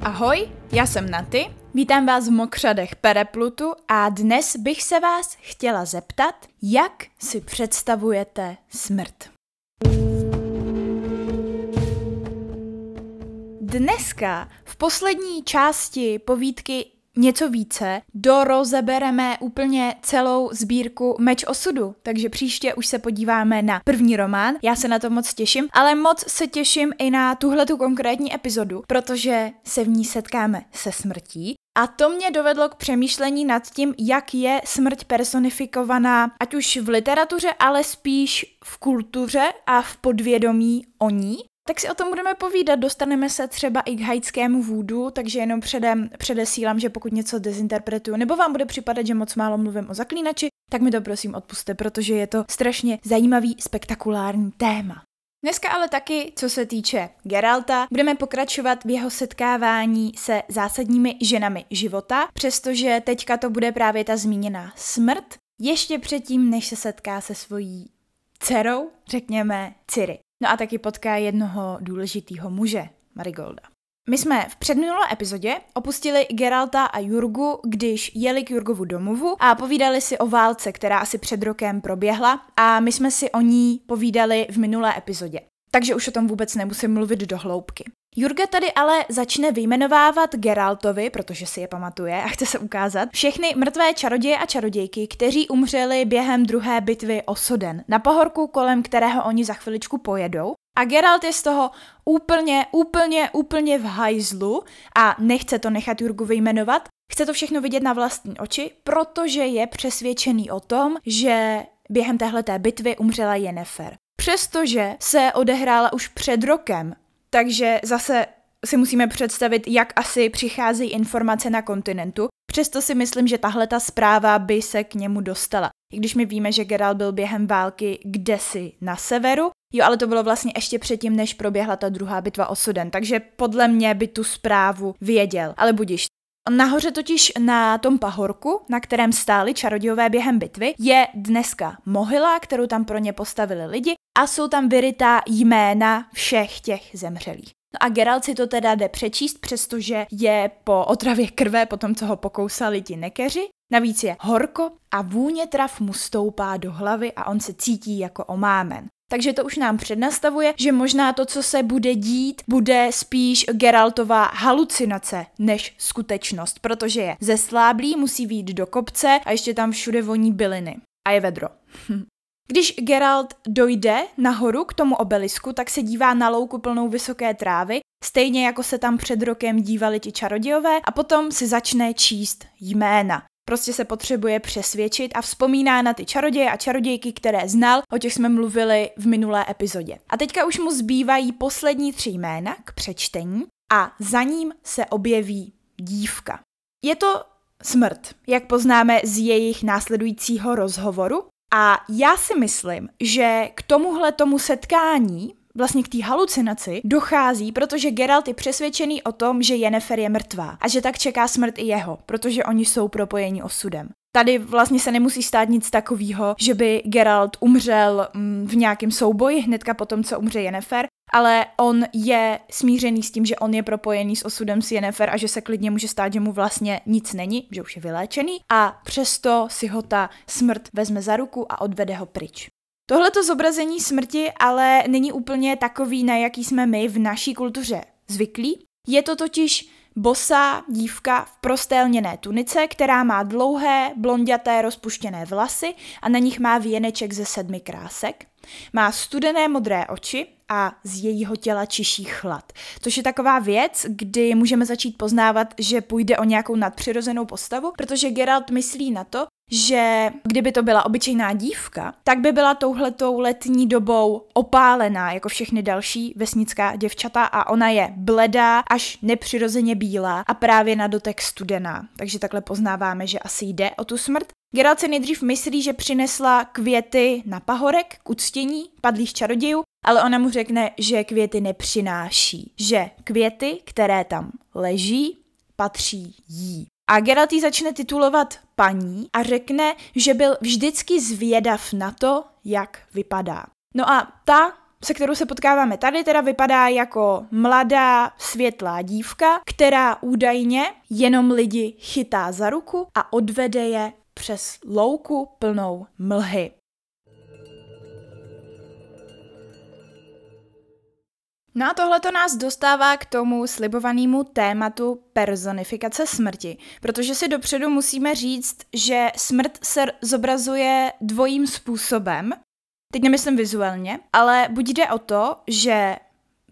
Ahoj, já jsem Naty, vítám vás v Mokřadech Pereplutu a dnes bych se vás chtěla zeptat, jak si představujete smrt. Dneska v poslední části povídky něco více, dorozebereme úplně celou sbírku Meč osudu, takže příště už se podíváme na první román, já se na to moc těším, ale moc se těším i na tuhle tu konkrétní epizodu, protože se v ní setkáme se smrtí. A to mě dovedlo k přemýšlení nad tím, jak je smrt personifikovaná, ať už v literatuře, ale spíš v kultuře a v podvědomí o ní tak si o tom budeme povídat. Dostaneme se třeba i k haitskému vůdu, takže jenom předem předesílám, že pokud něco dezinterpretuju, nebo vám bude připadat, že moc málo mluvím o zaklínači, tak mi to prosím odpuste, protože je to strašně zajímavý, spektakulární téma. Dneska ale taky, co se týče Geralta, budeme pokračovat v jeho setkávání se zásadními ženami života, přestože teďka to bude právě ta zmíněná smrt, ještě předtím, než se setká se svojí dcerou, řekněme Ciri. No a taky potká jednoho důležitého muže, Marigolda. My jsme v předminulé epizodě opustili Geralta a Jurgu, když jeli k Jurgovu domovu a povídali si o válce, která asi před rokem proběhla a my jsme si o ní povídali v minulé epizodě. Takže už o tom vůbec nemusím mluvit do hloubky. Jurga tady ale začne vyjmenovávat Geraltovi, protože si je pamatuje a chce se ukázat, všechny mrtvé čaroděje a čarodějky, kteří umřeli během druhé bitvy o Soden, na pohorku, kolem kterého oni za chviličku pojedou. A Geralt je z toho úplně, úplně, úplně v hajzlu a nechce to nechat Jurgu vyjmenovat. Chce to všechno vidět na vlastní oči, protože je přesvědčený o tom, že během téhleté bitvy umřela Yennefer. Přestože se odehrála už před rokem, takže zase si musíme představit, jak asi přicházejí informace na kontinentu. Přesto si myslím, že tahle ta zpráva by se k němu dostala. I když my víme, že Geralt byl během války kdesi na severu, jo, ale to bylo vlastně ještě předtím, než proběhla ta druhá bitva o Suden, takže podle mě by tu zprávu věděl. Ale budíš, Nahoře totiž na tom pahorku, na kterém stáli čarodějové během bitvy, je dneska mohyla, kterou tam pro ně postavili lidi a jsou tam vyrytá jména všech těch zemřelých. No a Geralt si to teda jde přečíst, přestože je po otravě krve, po tom, co ho pokousali ti nekeři. Navíc je horko a vůně trav mu stoupá do hlavy a on se cítí jako omámen. Takže to už nám přednastavuje, že možná to, co se bude dít, bude spíš Geraltová halucinace než skutečnost, protože je zesláblý, musí výjít do kopce a ještě tam všude voní byliny. A je vedro. Když Geralt dojde nahoru k tomu obelisku, tak se dívá na louku plnou vysoké trávy, stejně jako se tam před rokem dívali ti čarodějové, a potom si začne číst jména. Prostě se potřebuje přesvědčit a vzpomíná na ty čaroděje a čarodějky, které znal, o těch jsme mluvili v minulé epizodě. A teďka už mu zbývají poslední tři jména k přečtení a za ním se objeví dívka. Je to smrt, jak poznáme z jejich následujícího rozhovoru. A já si myslím, že k tomuhle tomu setkání vlastně k té halucinaci dochází, protože Geralt je přesvědčený o tom, že Yennefer je mrtvá a že tak čeká smrt i jeho, protože oni jsou propojeni osudem. Tady vlastně se nemusí stát nic takového, že by Geralt umřel mm, v nějakém souboji hnedka po tom, co umře Yennefer, ale on je smířený s tím, že on je propojený s osudem s Yennefer a že se klidně může stát, že mu vlastně nic není, že už je vyléčený a přesto si ho ta smrt vezme za ruku a odvede ho pryč. Tohleto zobrazení smrti ale není úplně takový, na jaký jsme my v naší kultuře zvyklí. Je to totiž bosá dívka v prosté lněné tunice, která má dlouhé, blonděté, rozpuštěné vlasy a na nich má věneček ze sedmi krásek. Má studené modré oči a z jejího těla čiší chlad. Což je taková věc, kdy můžeme začít poznávat, že půjde o nějakou nadpřirozenou postavu, protože Geralt myslí na to, že kdyby to byla obyčejná dívka, tak by byla touhletou letní dobou opálená, jako všechny další vesnická děvčata a ona je bledá až nepřirozeně bílá a právě na dotek studená. Takže takhle poznáváme, že asi jde o tu smrt. Geralt si nejdřív myslí, že přinesla květy na pahorek k uctění padlých čarodějů, ale ona mu řekne, že květy nepřináší, že květy, které tam leží, patří jí. A Geralt začne titulovat paní a řekne, že byl vždycky zvědav na to, jak vypadá. No a ta, se kterou se potkáváme tady, teda vypadá jako mladá, světlá dívka, která údajně jenom lidi chytá za ruku a odvede je přes louku plnou mlhy. No a tohle to nás dostává k tomu slibovanému tématu personifikace smrti, protože si dopředu musíme říct, že smrt se zobrazuje dvojím způsobem. Teď nemyslím vizuálně, ale buď jde o to, že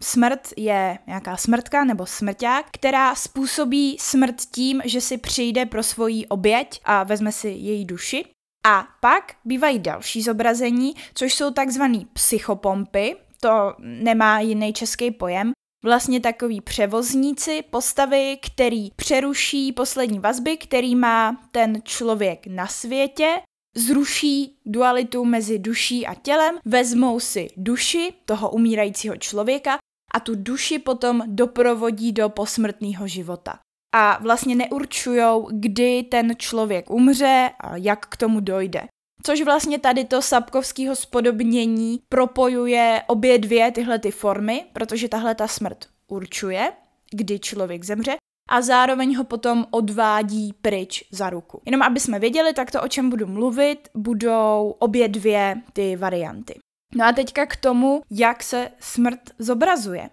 smrt je nějaká smrtka nebo smrťák, která způsobí smrt tím, že si přijde pro svoji oběť a vezme si její duši. A pak bývají další zobrazení, což jsou takzvaný psychopompy, to nemá jiný český pojem, vlastně takový převozníci, postavy, který přeruší poslední vazby, který má ten člověk na světě, zruší dualitu mezi duší a tělem, vezmou si duši toho umírajícího člověka a tu duši potom doprovodí do posmrtného života. A vlastně neurčujou, kdy ten člověk umře a jak k tomu dojde. Což vlastně tady to sapkovského spodobnění propojuje obě dvě tyhle ty formy, protože tahle ta smrt určuje, kdy člověk zemře, a zároveň ho potom odvádí pryč za ruku. Jenom aby jsme věděli, tak to, o čem budu mluvit, budou obě dvě ty varianty. No a teďka k tomu, jak se smrt zobrazuje.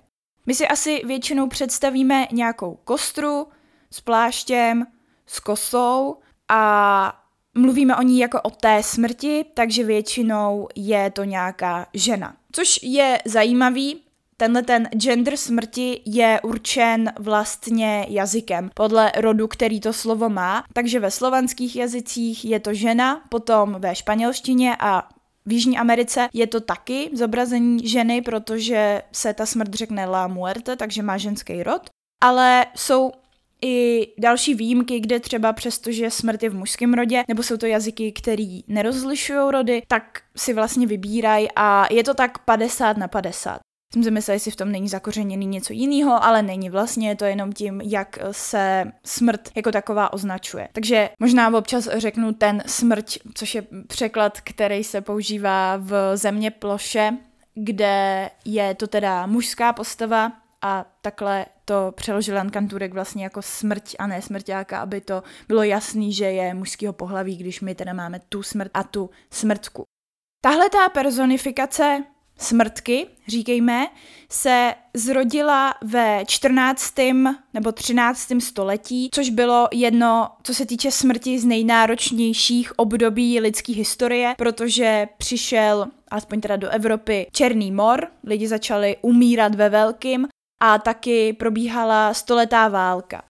My si asi většinou představíme nějakou kostru s pláštěm, s kosou a mluvíme o ní jako o té smrti, takže většinou je to nějaká žena. Což je zajímavý, Tenhle ten gender smrti je určen vlastně jazykem, podle rodu, který to slovo má. Takže ve slovanských jazycích je to žena, potom ve španělštině a v Jižní Americe je to taky zobrazení ženy, protože se ta smrt řekne la muerte, takže má ženský rod. Ale jsou i další výjimky, kde třeba přesto, že smrt je v mužském rodě, nebo jsou to jazyky, který nerozlišují rody, tak si vlastně vybírají a je to tak 50 na 50. Jsem si myslela, jestli v tom není zakořeněný něco jiného, ale není vlastně, je to jenom tím, jak se smrt jako taková označuje. Takže možná občas řeknu ten smrť, což je překlad, který se používá v země ploše, kde je to teda mužská postava a takhle to přeložil Jan Kanturek vlastně jako smrť a ne smrťáka, aby to bylo jasný, že je mužského pohlaví, když my teda máme tu smrt a tu smrtku. Tahle ta personifikace smrtky, říkejme, se zrodila ve 14. nebo 13. století, což bylo jedno, co se týče smrti z nejnáročnějších období lidské historie, protože přišel, aspoň teda do Evropy, Černý mor, lidi začali umírat ve velkým a taky probíhala stoletá válka.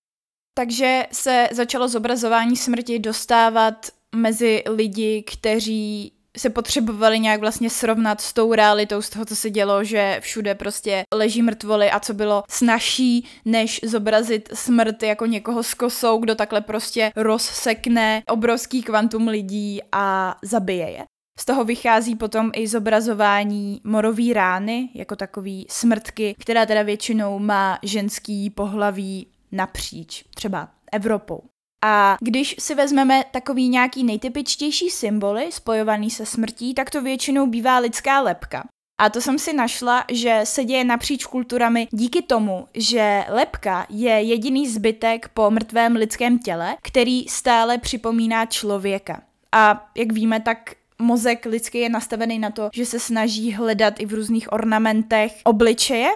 Takže se začalo zobrazování smrti dostávat mezi lidi, kteří se potřebovali nějak vlastně srovnat s tou realitou z toho, co se dělo, že všude prostě leží mrtvoly a co bylo snažší, než zobrazit smrt jako někoho s kosou, kdo takhle prostě rozsekne obrovský kvantum lidí a zabije je. Z toho vychází potom i zobrazování morový rány, jako takový smrtky, která teda většinou má ženský pohlaví napříč, třeba Evropou. A když si vezmeme takový nějaký nejtypičtější symboly spojovaný se smrtí, tak to většinou bývá lidská lepka. A to jsem si našla, že se děje napříč kulturami díky tomu, že lepka je jediný zbytek po mrtvém lidském těle, který stále připomíná člověka. A jak víme, tak mozek lidský je nastavený na to, že se snaží hledat i v různých ornamentech obličeje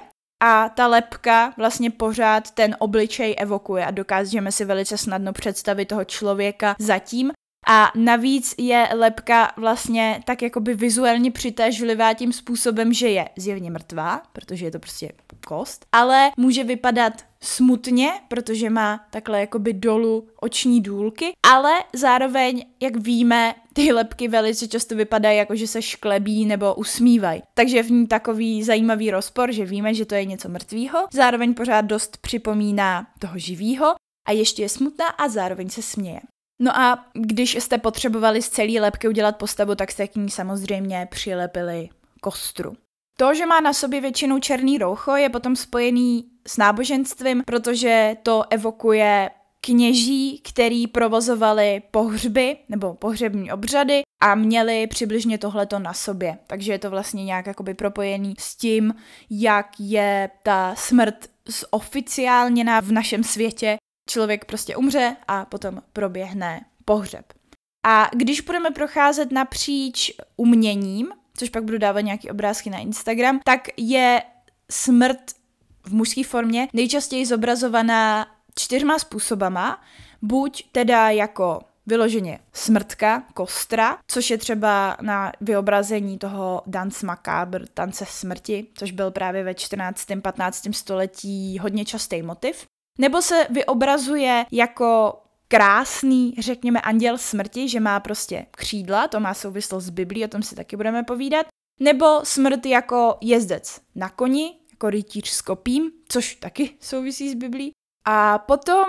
a ta lepka vlastně pořád ten obličej evokuje a dokážeme si velice snadno představit toho člověka zatím. A navíc je lepka vlastně tak jakoby vizuálně přitažlivá tím způsobem, že je zjevně mrtvá, protože je to prostě kost, ale může vypadat smutně, protože má takhle jakoby dolů oční důlky, ale zároveň, jak víme, ty lepky velice často vypadají jako, že se šklebí nebo usmívají. Takže v ní takový zajímavý rozpor, že víme, že to je něco mrtvýho, zároveň pořád dost připomíná toho živýho a ještě je smutná a zároveň se směje. No a když jste potřebovali z celé lepky udělat postavu, tak jste k ní samozřejmě přilepili kostru. To, že má na sobě většinou černý roucho, je potom spojený s náboženstvím, protože to evokuje kněží, který provozovali pohřby nebo pohřební obřady a měli přibližně tohleto na sobě. Takže je to vlastně nějak jakoby propojený s tím, jak je ta smrt oficiálněna v našem světě. Člověk prostě umře a potom proběhne pohřeb. A když budeme procházet napříč uměním, což pak budu dávat nějaké obrázky na Instagram, tak je smrt v mužské formě nejčastěji zobrazovaná čtyřma způsobama. Buď teda jako vyloženě smrtka, kostra, což je třeba na vyobrazení toho Dance Macabre, tance smrti, což byl právě ve 14. 15. století hodně častý motiv. Nebo se vyobrazuje jako krásný, řekněme, anděl smrti, že má prostě křídla, to má souvislost s Biblí, o tom si taky budeme povídat. Nebo smrt jako jezdec na koni, jako rytíř s kopím, což taky souvisí s Biblí. A potom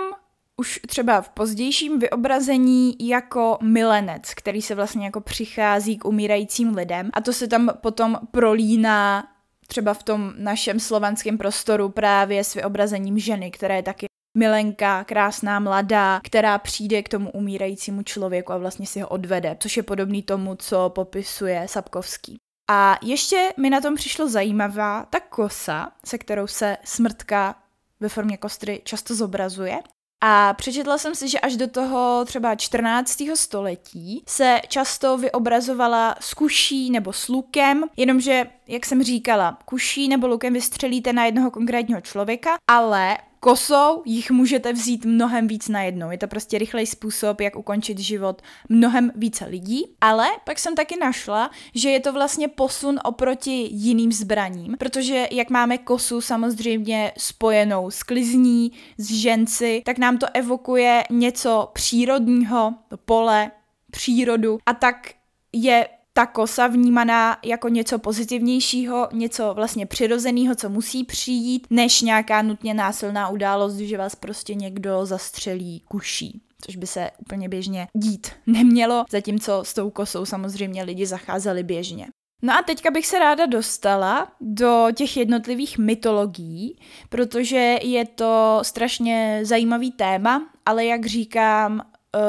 už třeba v pozdějším vyobrazení jako milenec, který se vlastně jako přichází k umírajícím lidem a to se tam potom prolíná třeba v tom našem slovanském prostoru právě s vyobrazením ženy, která je taky milenka, krásná, mladá, která přijde k tomu umírajícímu člověku a vlastně si ho odvede, což je podobný tomu, co popisuje Sapkovský. A ještě mi na tom přišlo zajímavá ta kosa, se kterou se smrtka ve formě kostry často zobrazuje. A přečetla jsem si, že až do toho třeba 14. století se často vyobrazovala s kuší nebo s lukem, jenomže, jak jsem říkala, kuší nebo lukem vystřelíte na jednoho konkrétního člověka, ale kosou jich můžete vzít mnohem víc najednou. Je to prostě rychlej způsob, jak ukončit život mnohem více lidí. Ale pak jsem taky našla, že je to vlastně posun oproti jiným zbraním, protože jak máme kosu samozřejmě spojenou s klizní, s ženci, tak nám to evokuje něco přírodního, pole, přírodu a tak je ta kosa vnímaná jako něco pozitivnějšího, něco vlastně přirozeného, co musí přijít, než nějaká nutně násilná událost, že vás prostě někdo zastřelí kuší což by se úplně běžně dít nemělo, zatímco s tou kosou samozřejmě lidi zacházeli běžně. No a teďka bych se ráda dostala do těch jednotlivých mytologií, protože je to strašně zajímavý téma, ale jak říkám,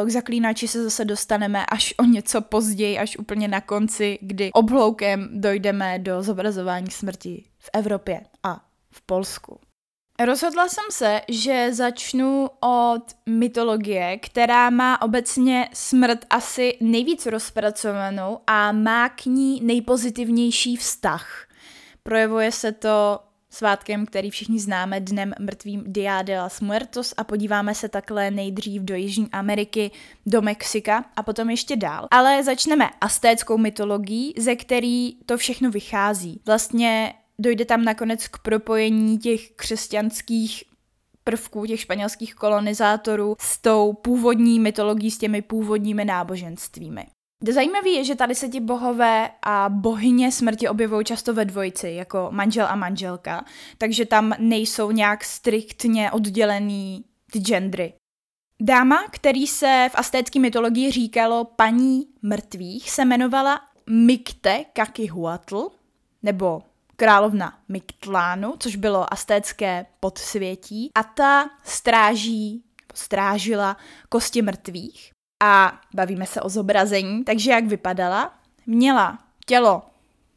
k zaklínači se zase dostaneme až o něco později, až úplně na konci, kdy obloukem dojdeme do zobrazování smrti v Evropě a v Polsku. Rozhodla jsem se, že začnu od mytologie, která má obecně smrt asi nejvíc rozpracovanou a má k ní nejpozitivnější vztah. Projevuje se to svátkem, který všichni známe, dnem mrtvým Dia de los Muertos a podíváme se takhle nejdřív do Jižní Ameriky, do Mexika a potom ještě dál. Ale začneme astéckou mytologií, ze který to všechno vychází. Vlastně dojde tam nakonec k propojení těch křesťanských prvků těch španělských kolonizátorů s tou původní mytologií, s těmi původními náboženstvími. Zajímavé je, že tady se ti bohové a bohyně smrti objevují často ve dvojici, jako manžel a manželka, takže tam nejsou nějak striktně oddělený ty gendry. Dáma, který se v astécké mytologii říkalo paní mrtvých, se jmenovala Mikte Kakihuatl, nebo královna Miktlánu, což bylo astécké podsvětí, a ta stráží, strážila kosti mrtvých a bavíme se o zobrazení, takže jak vypadala? Měla tělo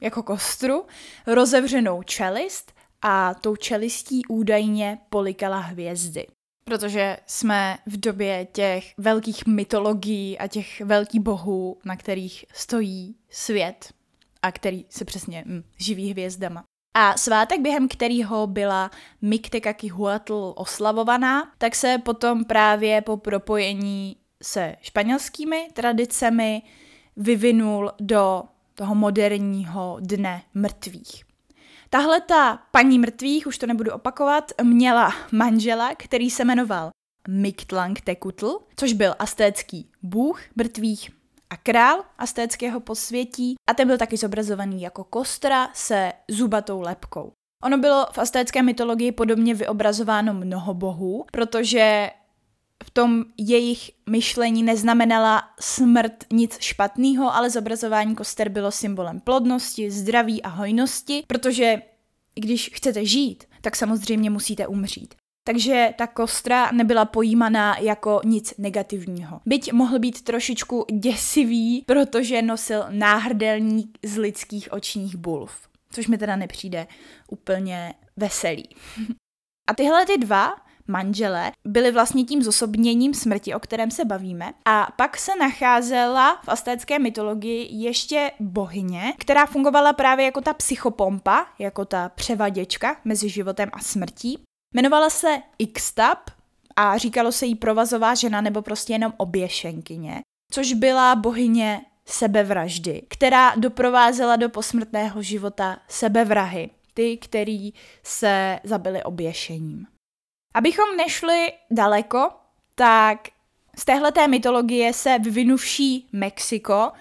jako kostru, rozevřenou čelist a tou čelistí údajně polikala hvězdy. Protože jsme v době těch velkých mytologií a těch velkých bohů, na kterých stojí svět a který se přesně hm, živí hvězdama. A svátek, během kterého byla Miktekakihuatl oslavovaná, tak se potom právě po propojení se španělskými tradicemi vyvinul do toho moderního dne mrtvých. Tahle ta paní mrtvých, už to nebudu opakovat, měla manžela, který se jmenoval Mictlang Tekutl, což byl astécký bůh mrtvých a král astéckého posvětí a ten byl taky zobrazovaný jako kostra se zubatou lepkou. Ono bylo v astécké mytologii podobně vyobrazováno mnoho bohů, protože v tom jejich myšlení neznamenala smrt nic špatného, ale zobrazování koster bylo symbolem plodnosti, zdraví a hojnosti, protože když chcete žít, tak samozřejmě musíte umřít. takže ta kostra nebyla pojímaná jako nic negativního. Byť mohl být trošičku děsivý, protože nosil náhrdelník z lidských očních bulv, což mi teda nepřijde úplně veselý. A tyhle ty dva manžele byli vlastně tím zosobněním smrti, o kterém se bavíme. A pak se nacházela v astécké mytologii ještě bohyně, která fungovala právě jako ta psychopompa, jako ta převaděčka mezi životem a smrtí. Jmenovala se Ixtap a říkalo se jí provazová žena nebo prostě jenom oběšenkyně, což byla bohyně sebevraždy, která doprovázela do posmrtného života sebevrahy, ty, který se zabili oběšením. Abychom nešli daleko, tak z téhleté mytologie se vyvinuvší Mexiko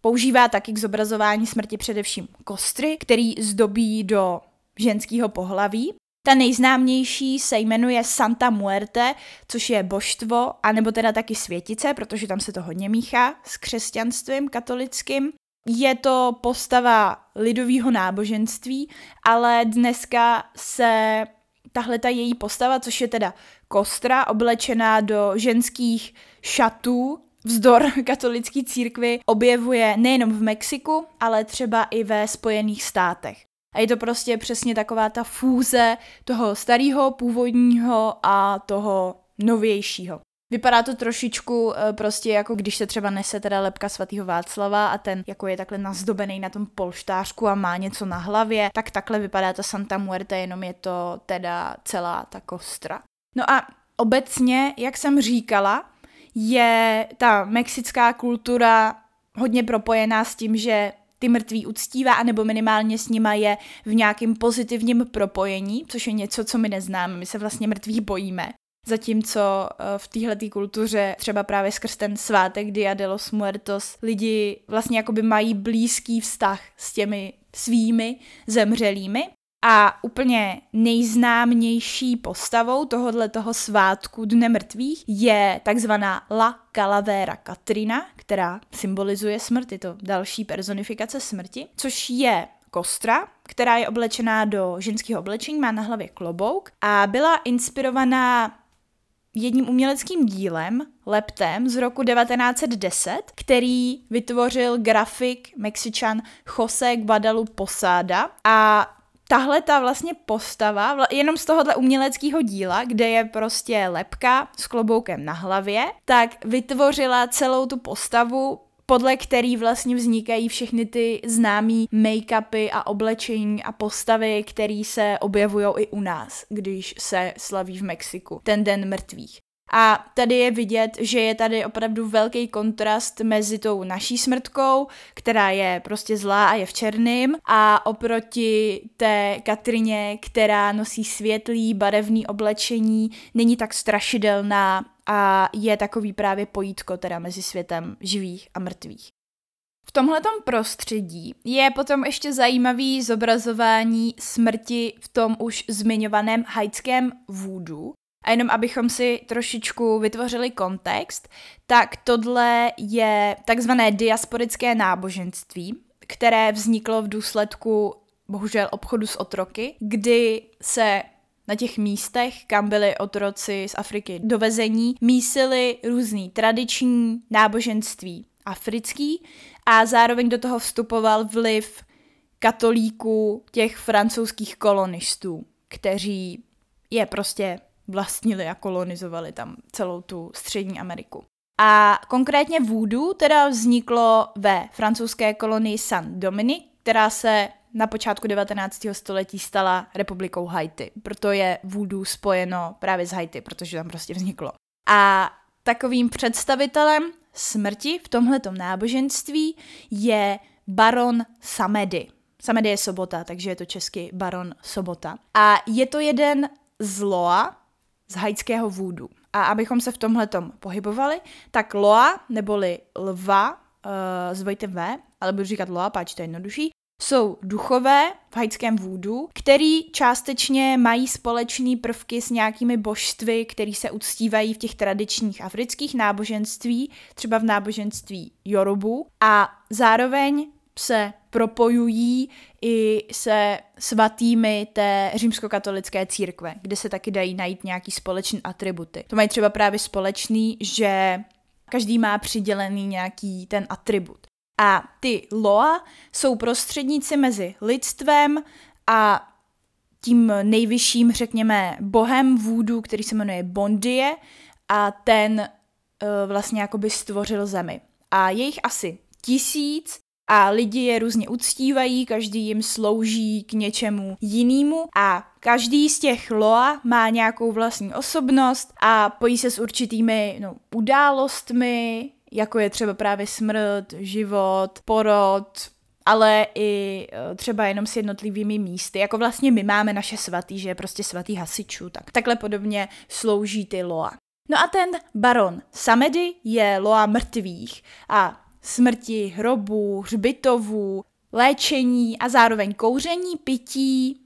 používá taky k zobrazování smrti především kostry, který zdobí do ženského pohlaví. Ta nejznámější se jmenuje Santa Muerte, což je božstvo, anebo teda taky světice, protože tam se to hodně míchá s křesťanstvím katolickým. Je to postava lidového náboženství, ale dneska se tahle ta její postava, což je teda kostra, oblečená do ženských šatů, vzdor katolické církvy, objevuje nejenom v Mexiku, ale třeba i ve Spojených státech. A je to prostě přesně taková ta fúze toho starého, původního a toho novějšího. Vypadá to trošičku eh, prostě jako když se třeba nese teda lepka svatého Václava a ten jako je takhle nazdobený na tom polštářku a má něco na hlavě, tak takhle vypadá ta Santa Muerte, jenom je to teda celá ta kostra. No a obecně, jak jsem říkala, je ta mexická kultura hodně propojená s tím, že ty mrtví uctívá, anebo minimálně s nima je v nějakém pozitivním propojení, což je něco, co my neznáme. My se vlastně mrtvých bojíme. Zatímco eh, v téhle kultuře třeba právě skrz ten svátek Dia de los Muertos lidi vlastně jakoby mají blízký vztah s těmi svými zemřelými. A úplně nejznámější postavou tohohle toho svátku Dne mrtvých je takzvaná La Calavera Katrina, která symbolizuje smrt, je to další personifikace smrti, což je kostra, která je oblečená do ženského oblečení, má na hlavě klobouk a byla inspirovaná jedním uměleckým dílem, leptem z roku 1910, který vytvořil grafik Mexičan Jose Guadalupe Posada a tahle ta vlastně postava, jenom z tohohle uměleckého díla, kde je prostě lepka s kloboukem na hlavě, tak vytvořila celou tu postavu podle který vlastně vznikají všechny ty známý make-upy a oblečení a postavy, které se objevují i u nás, když se slaví v Mexiku, ten den mrtvých. A tady je vidět, že je tady opravdu velký kontrast mezi tou naší smrtkou, která je prostě zlá a je v černým, a oproti té Katrině, která nosí světlý, barevný oblečení, není tak strašidelná a je takový právě pojítko teda mezi světem živých a mrtvých. V tomhletom prostředí je potom ještě zajímavý zobrazování smrti v tom už zmiňovaném haitském vůdu, a jenom abychom si trošičku vytvořili kontext, tak tohle je takzvané diasporické náboženství, které vzniklo v důsledku bohužel obchodu s otroky, kdy se na těch místech, kam byli otroci z Afriky dovezení, mísili různý tradiční náboženství africký a zároveň do toho vstupoval vliv katolíků těch francouzských kolonistů, kteří je prostě vlastnili a kolonizovali tam celou tu střední Ameriku. A konkrétně voodoo teda vzniklo ve francouzské kolonii Saint-Dominique, která se na počátku 19. století stala republikou Haiti. Proto je voodoo spojeno právě s Haiti, protože tam prostě vzniklo. A takovým představitelem smrti v tomhletom náboženství je baron Samedy. Samedy je sobota, takže je to česky baron sobota. A je to jeden z Loa, z haitského vůdu. A abychom se v tomhle pohybovali, tak Loa, neboli lva, uh, s dvojitem V, ale budu říkat Loa, páč to je jednodušší, jsou duchové v haitském vůdu, který částečně mají společné prvky s nějakými božstvy, které se uctívají v těch tradičních afrických náboženství, třeba v náboženství Yorubu a zároveň se propojují i se svatými té římskokatolické církve, kde se taky dají najít nějaký společný atributy. To mají třeba právě společný, že každý má přidělený nějaký ten atribut. A ty loa jsou prostředníci mezi lidstvem a tím nejvyšším, řekněme, bohem vůdu, který se jmenuje Bondie a ten uh, vlastně jakoby stvořil zemi. A je jich asi tisíc a lidi je různě uctívají, každý jim slouží k něčemu jinému a každý z těch loa má nějakou vlastní osobnost a pojí se s určitými no, událostmi, jako je třeba právě smrt, život, porod, ale i e, třeba jenom s jednotlivými místy. Jako vlastně my máme naše svatý, že je prostě svatý hasičů, tak takhle podobně slouží ty loa. No a ten baron Samedy je loa mrtvých a smrti hrobů, hřbitovů, léčení a zároveň kouření, pití,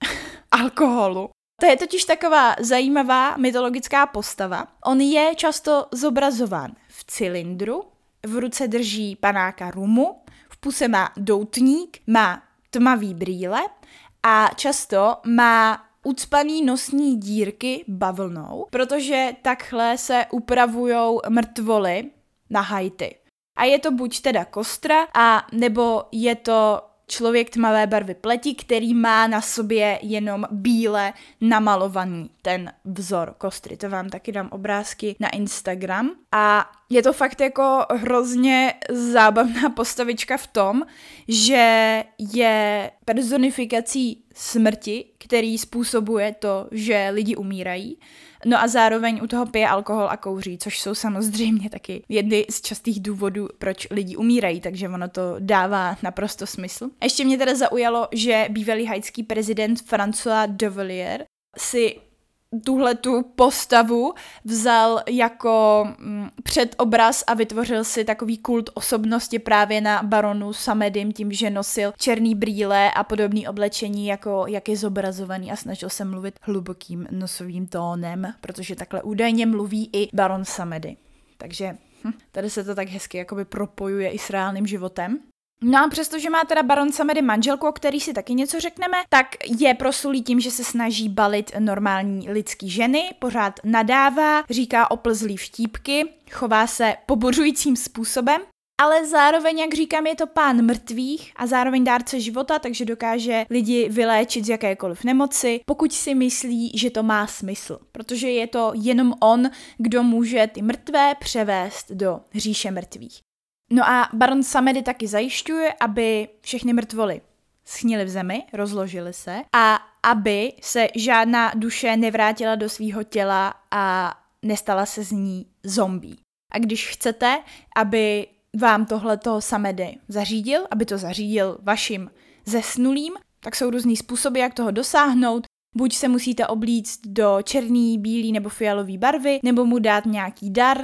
alkoholu. To je totiž taková zajímavá mytologická postava. On je často zobrazován v cylindru, v ruce drží panáka rumu, v puse má doutník, má tmavý brýle a často má ucpaný nosní dírky bavlnou, protože takhle se upravujou mrtvoly na Haiti. A je to buď teda kostra, a nebo je to člověk tmavé barvy pleti, který má na sobě jenom bíle namalovaný ten vzor kostry. To vám taky dám obrázky na Instagram. A je to fakt jako hrozně zábavná postavička v tom, že je personifikací smrti, který způsobuje to, že lidi umírají. No a zároveň u toho pije alkohol a kouří, což jsou samozřejmě taky jedny z častých důvodů, proč lidi umírají, takže ono to dává naprosto smysl. Ještě mě teda zaujalo, že bývalý haitský prezident François Duvalier si tuhle tu postavu vzal jako mm, předobraz a vytvořil si takový kult osobnosti právě na baronu Samedim tím, že nosil černý brýle a podobný oblečení, jako jak je zobrazovaný a snažil se mluvit hlubokým nosovým tónem, protože takhle údajně mluví i baron Samedy. Takže hm, tady se to tak hezky jakoby propojuje i s reálným životem. No a přestože má teda baron Samedy manželku, o který si taky něco řekneme, tak je prosulý tím, že se snaží balit normální lidský ženy, pořád nadává, říká oplzlý vtípky, chová se pobořujícím způsobem, ale zároveň, jak říkám, je to pán mrtvých a zároveň dárce života, takže dokáže lidi vyléčit z jakékoliv nemoci, pokud si myslí, že to má smysl. Protože je to jenom on, kdo může ty mrtvé převést do říše mrtvých. No a baron Samedy taky zajišťuje, aby všechny mrtvoly schnily v zemi, rozložily se a aby se žádná duše nevrátila do svého těla a nestala se z ní zombí. A když chcete, aby vám tohle toho Samedy zařídil, aby to zařídil vašim zesnulým, tak jsou různý způsoby, jak toho dosáhnout. Buď se musíte oblíct do černý, bílý nebo fialové barvy, nebo mu dát nějaký dar,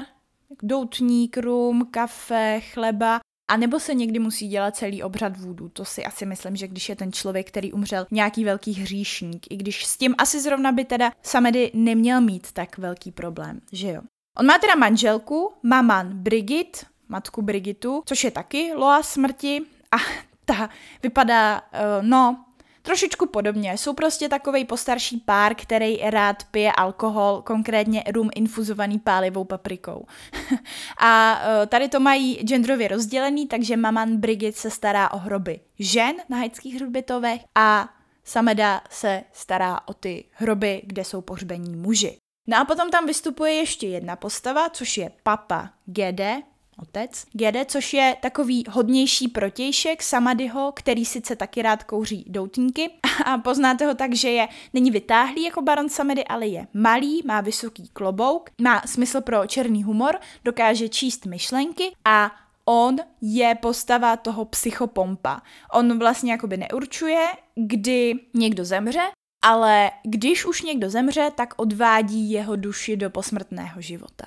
doutník, rum, kafe, chleba, a nebo se někdy musí dělat celý obřad vůdu. To si asi myslím, že když je ten člověk, který umřel, nějaký velký hříšník, i když s tím asi zrovna by teda Samedy neměl mít tak velký problém, že jo. On má teda manželku, maman Brigit, matku Brigitu, což je taky loa smrti a ta vypadá, uh, no, trošičku podobně. Jsou prostě takový postarší pár, který rád pije alkohol, konkrétně rum infuzovaný pálivou paprikou. a uh, tady to mají genderově rozdělený, takže Maman Brigit se stará o hroby žen na haitských hřbitovech a Sameda se stará o ty hroby, kde jsou pohřbení muži. No a potom tam vystupuje ještě jedna postava, což je Papa Gede, otec. Gede, což je takový hodnější protějšek Samadyho, který sice taky rád kouří doutníky a poznáte ho tak, že je není vytáhlý jako baron Samedy, ale je malý, má vysoký klobouk, má smysl pro černý humor, dokáže číst myšlenky a on je postava toho psychopompa. On vlastně jakoby neurčuje, kdy někdo zemře, ale když už někdo zemře, tak odvádí jeho duši do posmrtného života.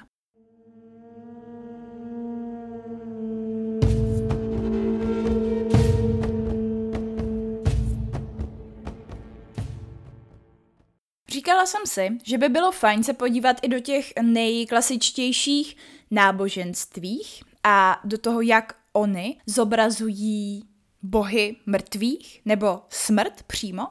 Říkala jsem si, že by bylo fajn se podívat i do těch nejklasičtějších náboženstvích a do toho, jak oni zobrazují bohy mrtvých nebo smrt přímo.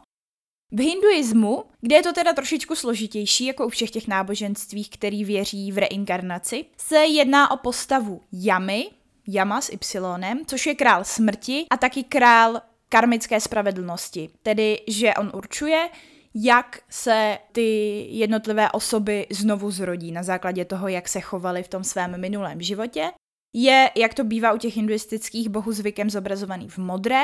V hinduismu, kde je to teda trošičku složitější, jako u všech těch náboženstvích, který věří v reinkarnaci, se jedná o postavu Yamy, Yama s Y, což je král smrti a taky král karmické spravedlnosti. Tedy, že on určuje, jak se ty jednotlivé osoby znovu zrodí na základě toho, jak se chovali v tom svém minulém životě. Je, jak to bývá u těch hinduistických bohů zvykem zobrazovaný v modré,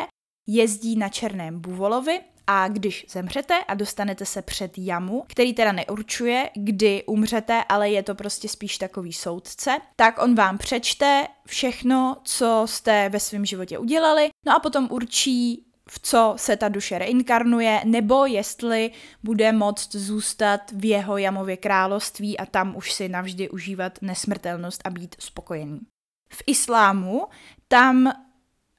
jezdí na černém buvolovi a když zemřete a dostanete se před jamu, který teda neurčuje, kdy umřete, ale je to prostě spíš takový soudce, tak on vám přečte všechno, co jste ve svém životě udělali, no a potom určí, v co se ta duše reinkarnuje, nebo jestli bude moct zůstat v jeho jamově království a tam už si navždy užívat nesmrtelnost a být spokojený. V islámu tam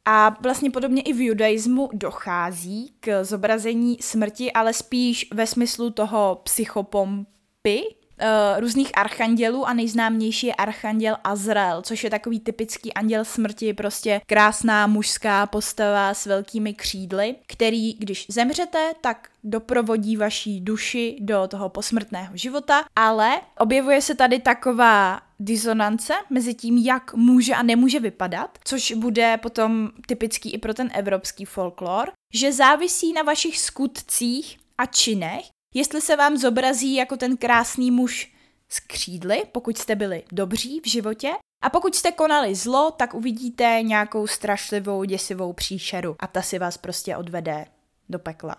a vlastně podobně i v judaismu dochází k zobrazení smrti, ale spíš ve smyslu toho psychopompy, uh, různých archandělů a nejznámější je archanděl Azrael, což je takový typický anděl smrti, prostě krásná mužská postava s velkými křídly, který, když zemřete, tak doprovodí vaší duši do toho posmrtného života, ale objevuje se tady taková disonance mezi tím, jak může a nemůže vypadat, což bude potom typický i pro ten evropský folklor, že závisí na vašich skutcích a činech, Jestli se vám zobrazí jako ten krásný muž s křídly, pokud jste byli dobří v životě, a pokud jste konali zlo, tak uvidíte nějakou strašlivou, děsivou příšeru a ta si vás prostě odvede do pekla.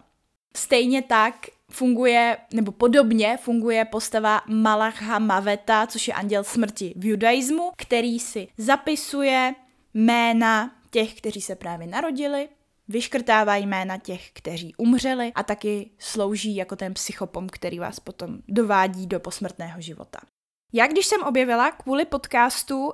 Stejně tak funguje, nebo podobně funguje postava Malacha Maveta, což je anděl smrti v judaismu, který si zapisuje jména těch, kteří se právě narodili vyškrtává jména těch, kteří umřeli a taky slouží jako ten psychopom, který vás potom dovádí do posmrtného života. Já když jsem objevila kvůli podcastu uh,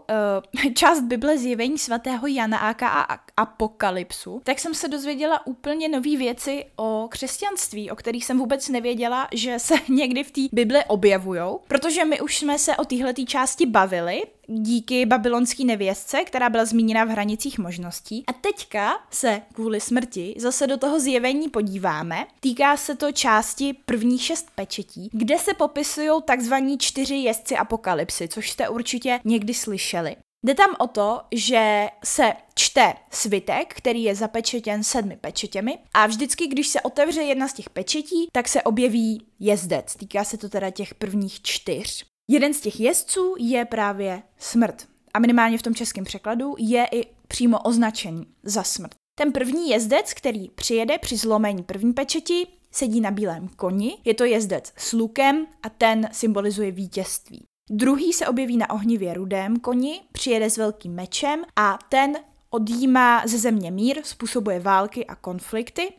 část Bible zjevení svatého Jana a Apokalypsu, tak jsem se dozvěděla úplně nové věci o křesťanství, o kterých jsem vůbec nevěděla, že se někdy v té Bibli objevujou, protože my už jsme se o téhle části bavili díky babylonské nevěstce, která byla zmíněna v hranicích možností. A teďka se kvůli smrti zase do toho zjevení podíváme. Týká se to části prvních šest pečetí, kde se popisují takzvaní čtyři jezdci apokalypsy, což jste určitě někdy slyšeli. Jde tam o to, že se čte svitek, který je zapečetěn sedmi pečetěmi a vždycky, když se otevře jedna z těch pečetí, tak se objeví jezdec. Týká se to teda těch prvních čtyř. Jeden z těch jezdců je právě smrt. A minimálně v tom českém překladu je i přímo označený za smrt. Ten první jezdec, který přijede při zlomení první pečeti, sedí na bílém koni, je to jezdec s lukem a ten symbolizuje vítězství. Druhý se objeví na ohnivě rudém koni, přijede s velkým mečem a ten odjímá ze země mír, způsobuje války a konflikty.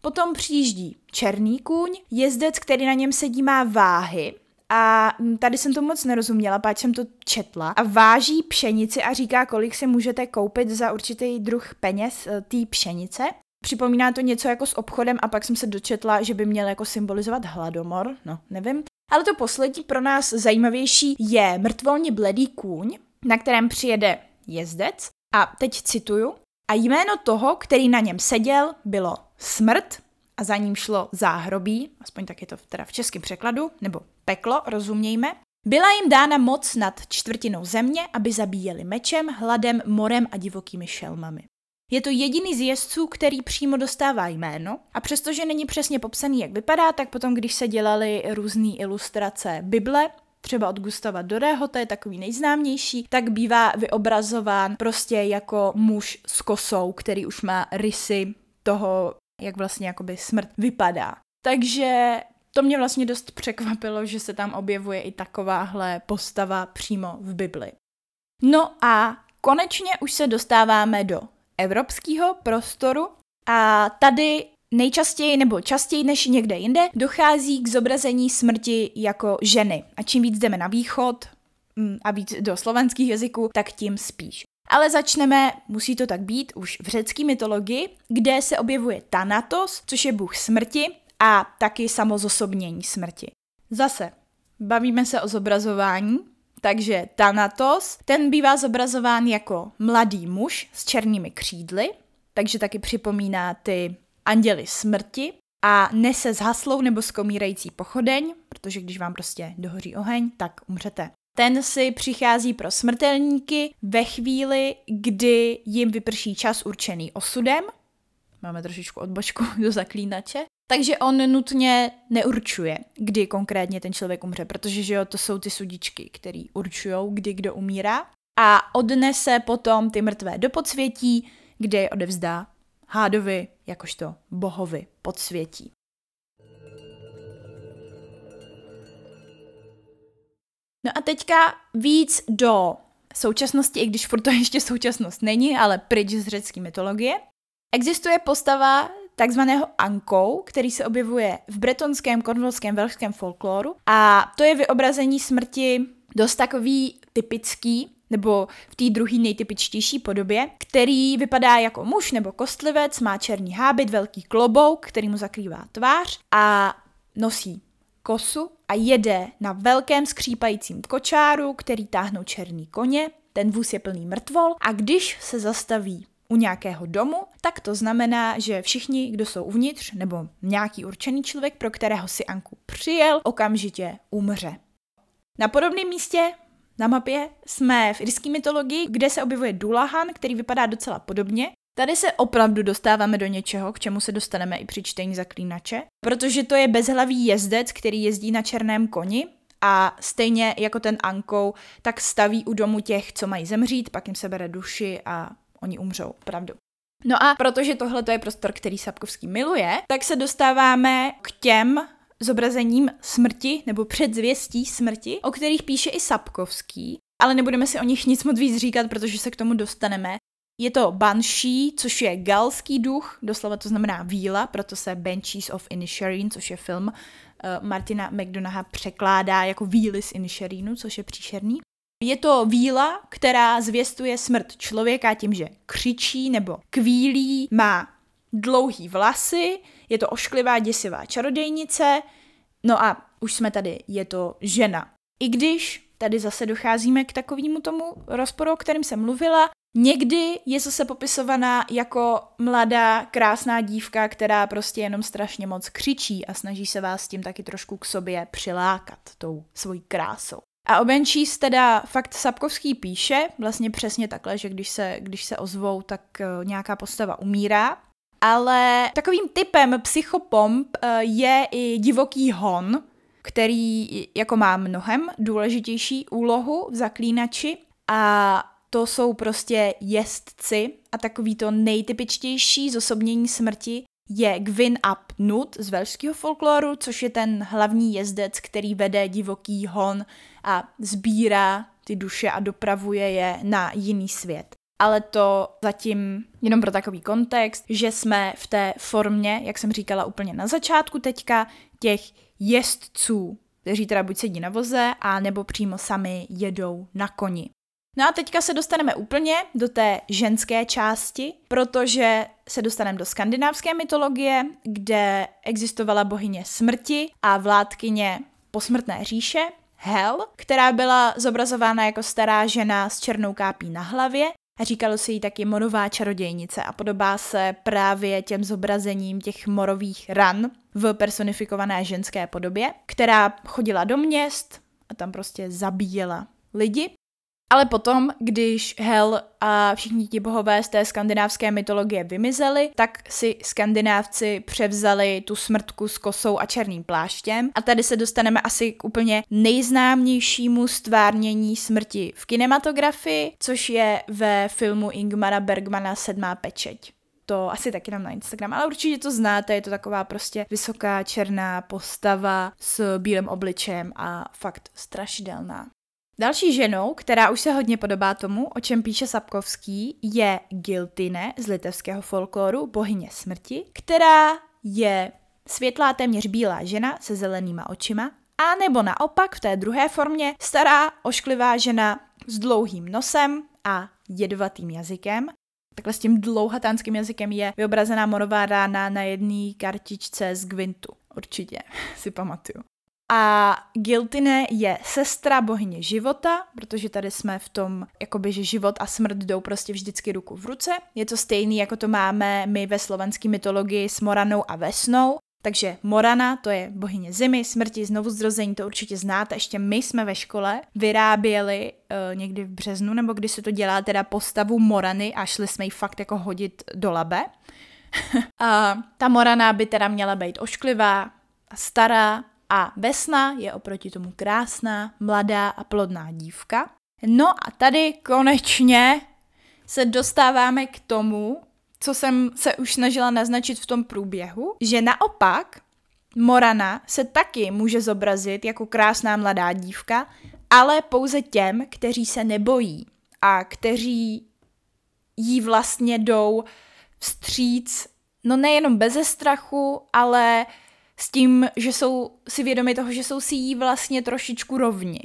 Potom přijíždí černý kůň, jezdec, který na něm sedí, má váhy, a tady jsem to moc nerozuměla, páč jsem to četla. A váží pšenici a říká, kolik si můžete koupit za určitý druh peněz eh, té pšenice. Připomíná to něco jako s obchodem a pak jsem se dočetla, že by měl jako symbolizovat hladomor, no nevím. Ale to poslední pro nás zajímavější je mrtvolně bledý kůň, na kterém přijede jezdec a teď cituju. A jméno toho, který na něm seděl, bylo smrt a za ním šlo záhrobí, aspoň tak je to teda v českém překladu, nebo peklo, rozumějme. Byla jim dána moc nad čtvrtinou země, aby zabíjeli mečem, hladem, morem a divokými šelmami. Je to jediný z jezdců, který přímo dostává jméno a přestože není přesně popsaný, jak vypadá, tak potom, když se dělaly různé ilustrace Bible, třeba od Gustava Dorého, to je takový nejznámější, tak bývá vyobrazován prostě jako muž s kosou, který už má rysy toho, jak vlastně jakoby smrt vypadá. Takže to mě vlastně dost překvapilo, že se tam objevuje i takováhle postava přímo v Bibli. No a konečně už se dostáváme do evropského prostoru a tady nejčastěji nebo častěji než někde jinde dochází k zobrazení smrti jako ženy. A čím víc jdeme na východ mm, a víc do slovenských jazyků, tak tím spíš. Ale začneme, musí to tak být, už v řecké mytologii, kde se objevuje Thanatos, což je bůh smrti a taky samozosobnění smrti. Zase, bavíme se o zobrazování, takže Thanatos, ten bývá zobrazován jako mladý muž s černými křídly, takže taky připomíná ty anděly smrti a nese zhaslou nebo skomírající pochodeň, protože když vám prostě dohoří oheň, tak umřete. Ten si přichází pro smrtelníky ve chvíli, kdy jim vyprší čas určený osudem. Máme trošičku odbočku do zaklínače. Takže on nutně neurčuje, kdy konkrétně ten člověk umře, protože že jo, to jsou ty sudičky, které určují, kdy kdo umírá. A odnese potom ty mrtvé do podsvětí, kde je odevzdá hádovi, jakožto bohovi podsvětí. No a teďka víc do současnosti, i když furt to ještě současnost není, ale pryč z řecké mytologie. Existuje postava takzvaného Ankou, který se objevuje v bretonském, kornvolském, velšském folkloru. A to je vyobrazení smrti dost takový typický, nebo v té druhé nejtypičtější podobě, který vypadá jako muž nebo kostlivec, má černý hábit, velký klobouk, který mu zakrývá tvář a nosí kosu a jede na velkém skřípajícím kočáru, který táhnou černý koně, ten vůz je plný mrtvol a když se zastaví u nějakého domu, tak to znamená, že všichni, kdo jsou uvnitř, nebo nějaký určený člověk, pro kterého si Anku přijel, okamžitě umře. Na podobném místě na mapě jsme v irské mytologii, kde se objevuje Dulahan, který vypadá docela podobně. Tady se opravdu dostáváme do něčeho, k čemu se dostaneme i při čtení zaklínače, protože to je bezhlavý jezdec, který jezdí na černém koni a stejně jako ten Ankou, tak staví u domu těch, co mají zemřít, pak jim se bere duši a oni umřou, pravdu. No a protože tohle je prostor, který Sapkovský miluje, tak se dostáváme k těm zobrazením smrti nebo předzvěstí smrti, o kterých píše i Sapkovský, ale nebudeme si o nich nic moc víc říkat, protože se k tomu dostaneme. Je to Banshee, což je galský duch, doslova to znamená víla, proto se Banshees of Inisherin, což je film uh, Martina McDonaha, překládá jako víly z Inisherinu, což je příšerný. Je to víla, která zvěstuje smrt člověka tím, že křičí nebo kvílí, má dlouhý vlasy, je to ošklivá, děsivá čarodejnice, no a už jsme tady, je to žena. I když tady zase docházíme k takovému tomu rozporu, o kterém jsem mluvila, Někdy je zase popisovaná jako mladá, krásná dívka, která prostě jenom strašně moc křičí a snaží se vás tím taky trošku k sobě přilákat tou svojí krásou. A o Banshees teda fakt Sapkovský píše vlastně přesně takhle, že když se, když se ozvou, tak uh, nějaká postava umírá. Ale takovým typem psychopomp uh, je i divoký hon, který jako má mnohem důležitější úlohu v zaklínači a to jsou prostě jezdci a takový to nejtypičtější zosobnění smrti je Gwyn ap Nut z velšského folkloru, což je ten hlavní jezdec, který vede divoký hon a sbírá ty duše a dopravuje je na jiný svět. Ale to zatím jenom pro takový kontext, že jsme v té formě, jak jsem říkala úplně na začátku teďka, těch jezdců, kteří teda buď sedí na voze, a nebo přímo sami jedou na koni. No a teďka se dostaneme úplně do té ženské části, protože se dostaneme do skandinávské mytologie, kde existovala bohyně smrti a vládkyně posmrtné říše, Hel, která byla zobrazována jako stará žena s černou kápí na hlavě. A říkalo se jí taky morová čarodějnice a podobá se právě těm zobrazením těch morových ran v personifikované ženské podobě, která chodila do měst a tam prostě zabíjela lidi ale potom, když Hel a všichni ti bohové z té skandinávské mytologie vymizeli, tak si skandinávci převzali tu smrtku s kosou a černým pláštěm. A tady se dostaneme asi k úplně nejznámějšímu stvárnění smrti v kinematografii, což je ve filmu Ingmara Bergmana Sedmá pečeť to asi taky dám na Instagram, ale určitě to znáte, je to taková prostě vysoká černá postava s bílým obličem a fakt strašidelná. Další ženou, která už se hodně podobá tomu, o čem píše Sapkovský, je Giltine z litevského folkloru, bohyně smrti, která je světlá téměř bílá žena se zelenýma očima, a nebo naopak v té druhé formě stará ošklivá žena s dlouhým nosem a jedovatým jazykem. Takhle s tím dlouhatánským jazykem je vyobrazená morová rána na jedné kartičce z Gvintu. Určitě si pamatuju. A Giltine je sestra bohyně života, protože tady jsme v tom, jakoby, že život a smrt jdou prostě vždycky ruku v ruce. Je to stejný, jako to máme my ve slovenské mytologii s Moranou a Vesnou. Takže Morana, to je bohyně zimy, smrti, znovu zrození, to určitě znáte. Ještě my jsme ve škole vyráběli uh, někdy v březnu, nebo když se to dělá teda postavu Morany a šli jsme ji fakt jako hodit do labe. a ta Morana by teda měla být ošklivá stará a Vesna je oproti tomu krásná, mladá a plodná dívka. No a tady konečně se dostáváme k tomu, co jsem se už snažila naznačit v tom průběhu, že naopak Morana se taky může zobrazit jako krásná mladá dívka, ale pouze těm, kteří se nebojí a kteří jí vlastně jdou vstříc, no nejenom beze strachu, ale s tím, že jsou si vědomi toho, že jsou si jí vlastně trošičku rovni.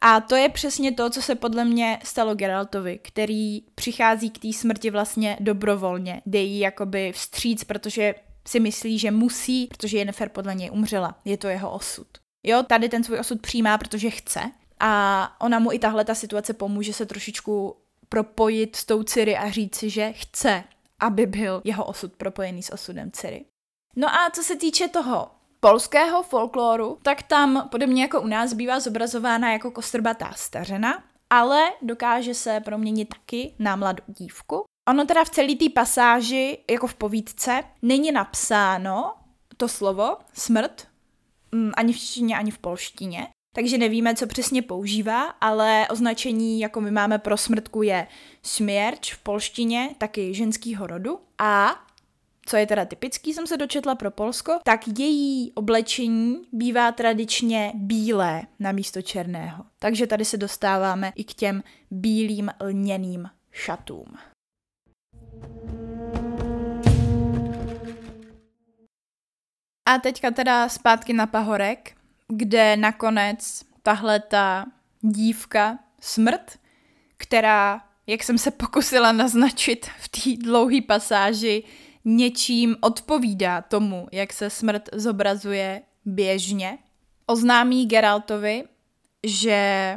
A to je přesně to, co se podle mě stalo Geraltovi, který přichází k té smrti vlastně dobrovolně. Jde jí jakoby vstříc, protože si myslí, že musí, protože Jennifer podle něj umřela. Je to jeho osud. Jo, tady ten svůj osud přijímá, protože chce. A ona mu i tahle ta situace pomůže se trošičku propojit s tou Ciri a říct si, že chce, aby byl jeho osud propojený s osudem Ciri. No a co se týče toho polského folkloru, tak tam podobně jako u nás bývá zobrazována jako kostrbatá stařena, ale dokáže se proměnit taky na mladou dívku. Ono teda v celé té pasáži, jako v povídce, není napsáno to slovo smrt, mm, ani v češtině, ani v polštině, takže nevíme, co přesně používá, ale označení, jako my máme pro smrtku, je smierč v polštině, taky ženskýho rodu. A co je teda typický, jsem se dočetla pro Polsko, tak její oblečení bývá tradičně bílé na místo černého. Takže tady se dostáváme i k těm bílým lněným šatům. A teďka teda zpátky na Pahorek, kde nakonec tahle ta dívka smrt, která, jak jsem se pokusila naznačit v té dlouhé pasáži, něčím odpovídá tomu, jak se smrt zobrazuje běžně. Oznámí Geraltovi, že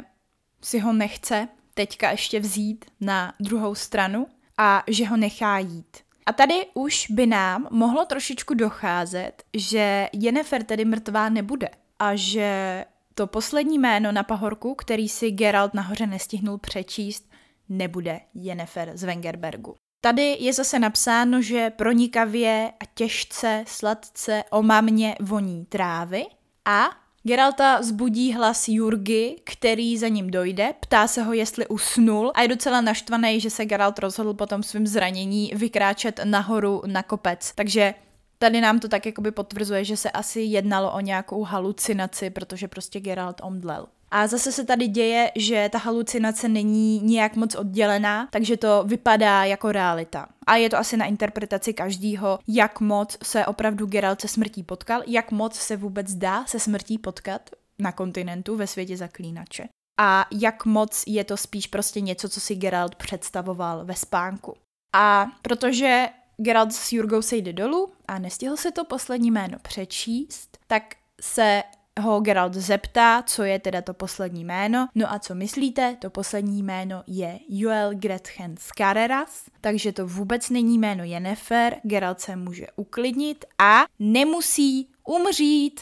si ho nechce teďka ještě vzít na druhou stranu a že ho nechá jít. A tady už by nám mohlo trošičku docházet, že Jennifer tedy mrtvá nebude a že to poslední jméno na pahorku, který si Geralt nahoře nestihnul přečíst, nebude Jennifer z Wengerbergu. Tady je zase napsáno, že pronikavě a těžce, sladce, omamně voní trávy a Geralta zbudí hlas Jurgy, který za ním dojde, ptá se ho, jestli usnul a je docela naštvaný, že se Geralt rozhodl po tom svým zranění vykráčet nahoru na kopec. Takže tady nám to tak jakoby potvrzuje, že se asi jednalo o nějakou halucinaci, protože prostě Geralt omdlel. A zase se tady děje, že ta halucinace není nějak moc oddělená, takže to vypadá jako realita. A je to asi na interpretaci každýho, jak moc se opravdu Geralt se smrtí potkal, jak moc se vůbec dá se smrtí potkat na kontinentu ve světě zaklínače. A jak moc je to spíš prostě něco, co si Geralt představoval ve spánku. A protože Geralt s Jurgou se jde dolů a nestihl se to poslední jméno přečíst, tak se ho Geralt zeptá, co je teda to poslední jméno. No a co myslíte? To poslední jméno je Joel Gretchen Skareras, takže to vůbec není jméno Jennifer. Geralt se může uklidnit a nemusí umřít.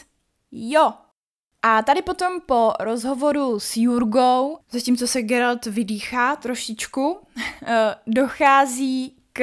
Jo, a tady potom po rozhovoru s Jurgou, zatímco se Geralt vydýchá trošičku, eh, dochází k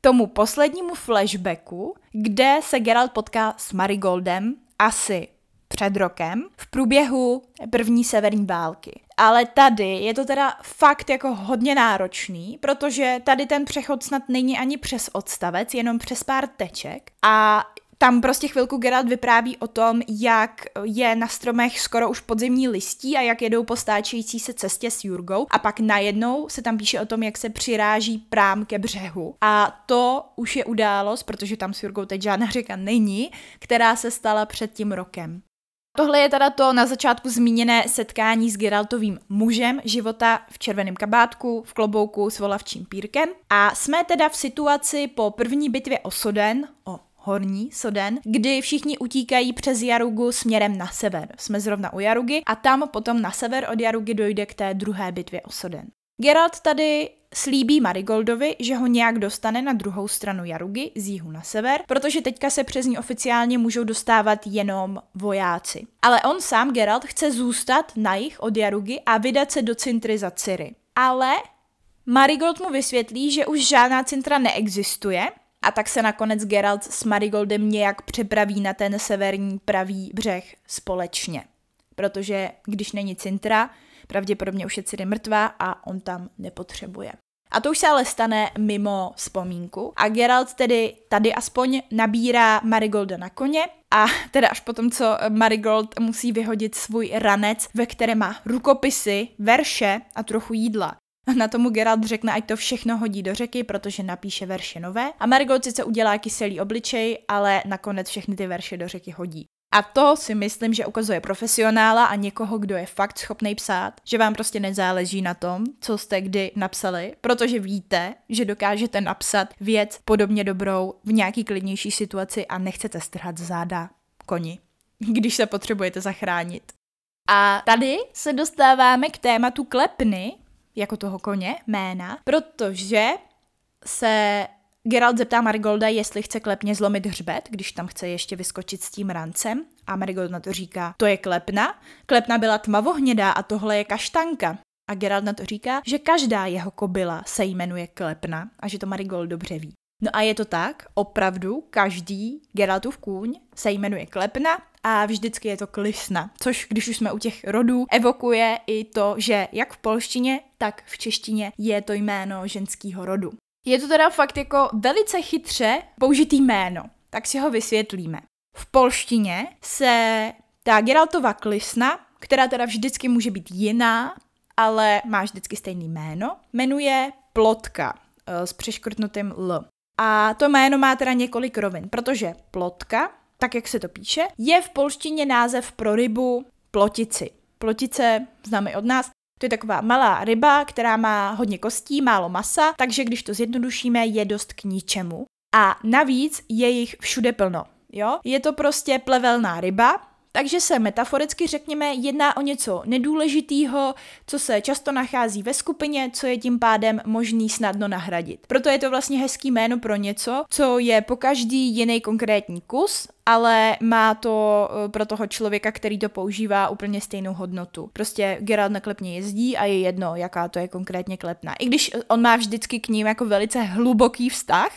tomu poslednímu flashbacku, kde se Geralt potká s Marigoldem asi před rokem v průběhu první severní války. Ale tady je to teda fakt jako hodně náročný, protože tady ten přechod snad není ani přes odstavec, jenom přes pár teček a tam prostě chvilku Geralt vypráví o tom, jak je na stromech skoro už podzimní listí a jak jedou po stáčející se cestě s Jurgou a pak najednou se tam píše o tom, jak se přiráží prám ke břehu. A to už je událost, protože tam s Jurgou teď žádná řeka není, která se stala před tím rokem. Tohle je teda to na začátku zmíněné setkání s Geraltovým mužem života v červeném kabátku, v klobouku s volavčím pírkem. A jsme teda v situaci po první bitvě o Soden, o horní Soden, kdy všichni utíkají přes Jarugu směrem na sever. Jsme zrovna u Jarugy a tam potom na sever od Jarugy dojde k té druhé bitvě o Soden. Geralt tady slíbí Marigoldovi, že ho nějak dostane na druhou stranu Jarugy z jihu na sever, protože teďka se přes ní oficiálně můžou dostávat jenom vojáci. Ale on sám, Geralt, chce zůstat na jih od Jarugy a vydat se do Cintry za Ciri. Ale Marigold mu vysvětlí, že už žádná Cintra neexistuje a tak se nakonec Geralt s Marigoldem nějak přepraví na ten severní pravý břeh společně. Protože když není Cintra, pravděpodobně už je Ciri mrtvá a on tam nepotřebuje. A to už se ale stane mimo vzpomínku. A Geralt tedy tady aspoň nabírá Marigolda na koně a teda až potom, co Marigold musí vyhodit svůj ranec, ve kterém má rukopisy, verše a trochu jídla. Na tomu Geralt řekne, ať to všechno hodí do řeky, protože napíše verše nové. A Marigold sice udělá kyselý obličej, ale nakonec všechny ty verše do řeky hodí. A to si myslím, že ukazuje profesionála a někoho, kdo je fakt schopný psát, že vám prostě nezáleží na tom, co jste kdy napsali, protože víte, že dokážete napsat věc podobně dobrou v nějaký klidnější situaci a nechcete strhat záda koni, když se potřebujete zachránit. A tady se dostáváme k tématu klepny, jako toho koně, jména, protože se Geralt zeptá Marigolda, jestli chce klepně zlomit hřbet, když tam chce ještě vyskočit s tím rancem. A Marigold na to říká, to je klepna? Klepna byla tmavohnědá a tohle je kaštanka. A Geralt na to říká, že každá jeho kobila se jmenuje Klepna a že to Marigold dobře ví. No a je to tak, opravdu každý Geraltův kůň se jmenuje Klepna a vždycky je to Klisna, což když už jsme u těch rodů, evokuje i to, že jak v polštině, tak v češtině je to jméno ženského rodu. Je to teda fakt jako velice chytře použitý jméno, tak si ho vysvětlíme. V polštině se ta Geraltova klisna, která teda vždycky může být jiná, ale má vždycky stejný jméno, jmenuje Plotka eh, s přeškrtnutým L. A to jméno má teda několik rovin, protože plotka, tak jak se to píše, je v polštině název pro rybu plotici. Plotice známe od nás, to je taková malá ryba, která má hodně kostí, málo masa, takže když to zjednodušíme, je dost k ničemu. A navíc je jich všude plno. Jo? Je to prostě plevelná ryba, takže se metaforicky řekněme jedná o něco nedůležitýho, co se často nachází ve skupině, co je tím pádem možný snadno nahradit. Proto je to vlastně hezký jméno pro něco, co je po každý jiný konkrétní kus, ale má to eh, pro toho člověka, který to používá, úplně stejnou hodnotu. Prostě Geralt na klepně jezdí a je jedno, jaká to je konkrétně klepna. I když on má vždycky k ním jako velice hluboký vztah,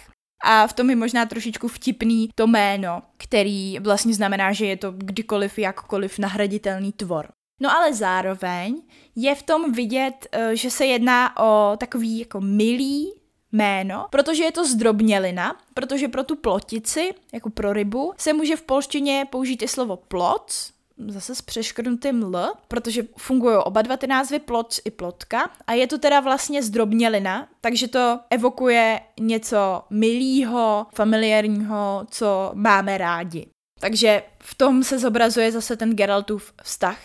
a v tom je možná trošičku vtipný to jméno, který vlastně znamená, že je to kdykoliv, jakkoliv nahraditelný tvor. No ale zároveň je v tom vidět, eh, že se jedná o takový jako milý jméno, protože je to zdrobnělina, protože pro tu plotici, jako pro rybu, se může v polštině použít i slovo ploc, zase s přeškrnutým L, protože fungují oba dva ty názvy, plot i plotka. A je to teda vlastně zdrobnělina, takže to evokuje něco milého, familiárního, co máme rádi. Takže v tom se zobrazuje zase ten Geraltův vztah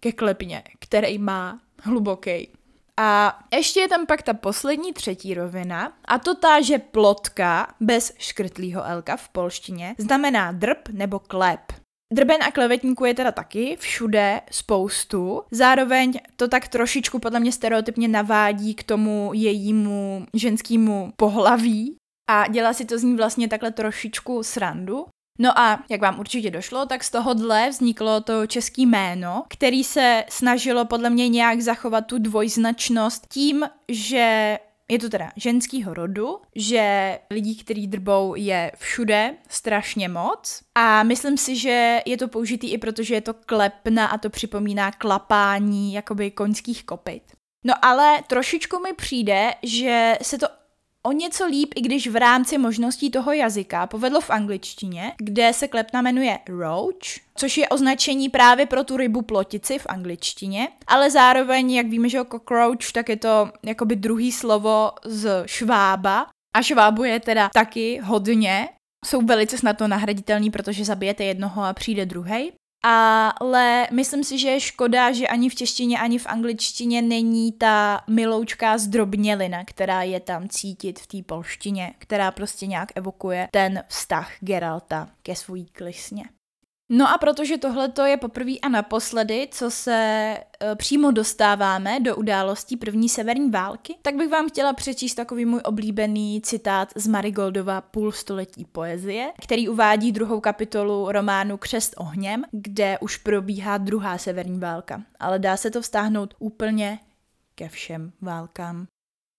ke klepně, který má hluboký. A ještě je tam pak ta poslední třetí rovina, a to ta, že plotka bez škrtlýho elka v polštině znamená drb nebo klep. Drben a klevetníků je teda taky všude spoustu. Zároveň to tak trošičku podle mě stereotypně navádí k tomu jejímu ženskému pohlaví a dělá si to z ní vlastně takhle trošičku srandu. No a jak vám určitě došlo, tak z tohohle vzniklo to český jméno, který se snažilo podle mě nějak zachovat tu dvojznačnost tím, že je to teda ženskýho rodu, že lidí, kteří drbou, je všude strašně moc. A myslím si, že je to použitý i proto, že je to klepna a to připomíná klapání jakoby koňských kopyt. No ale trošičku mi přijde, že se to o něco líp, i když v rámci možností toho jazyka povedlo v angličtině, kde se klepna jmenuje roach, což je označení právě pro tu rybu plotici v angličtině, ale zároveň, jak víme, že cockroach, tak je to jakoby druhý slovo z švába a švábu je teda taky hodně, jsou velice snadno nahraditelný, protože zabijete jednoho a přijde druhý. Ale myslím si, že je škoda, že ani v češtině, ani v angličtině není ta miloučká zdrobnělina, která je tam cítit v té polštině, která prostě nějak evokuje ten vztah Geralta ke svojí klisně. No a protože tohle je poprvé a naposledy, co se e, přímo dostáváme do událostí první severní války, tak bych vám chtěla přečíst takový můj oblíbený citát z Marigoldova půlstoletí poezie, který uvádí druhou kapitolu románu Křest ohněm, kde už probíhá druhá severní válka. Ale dá se to vztáhnout úplně ke všem válkám.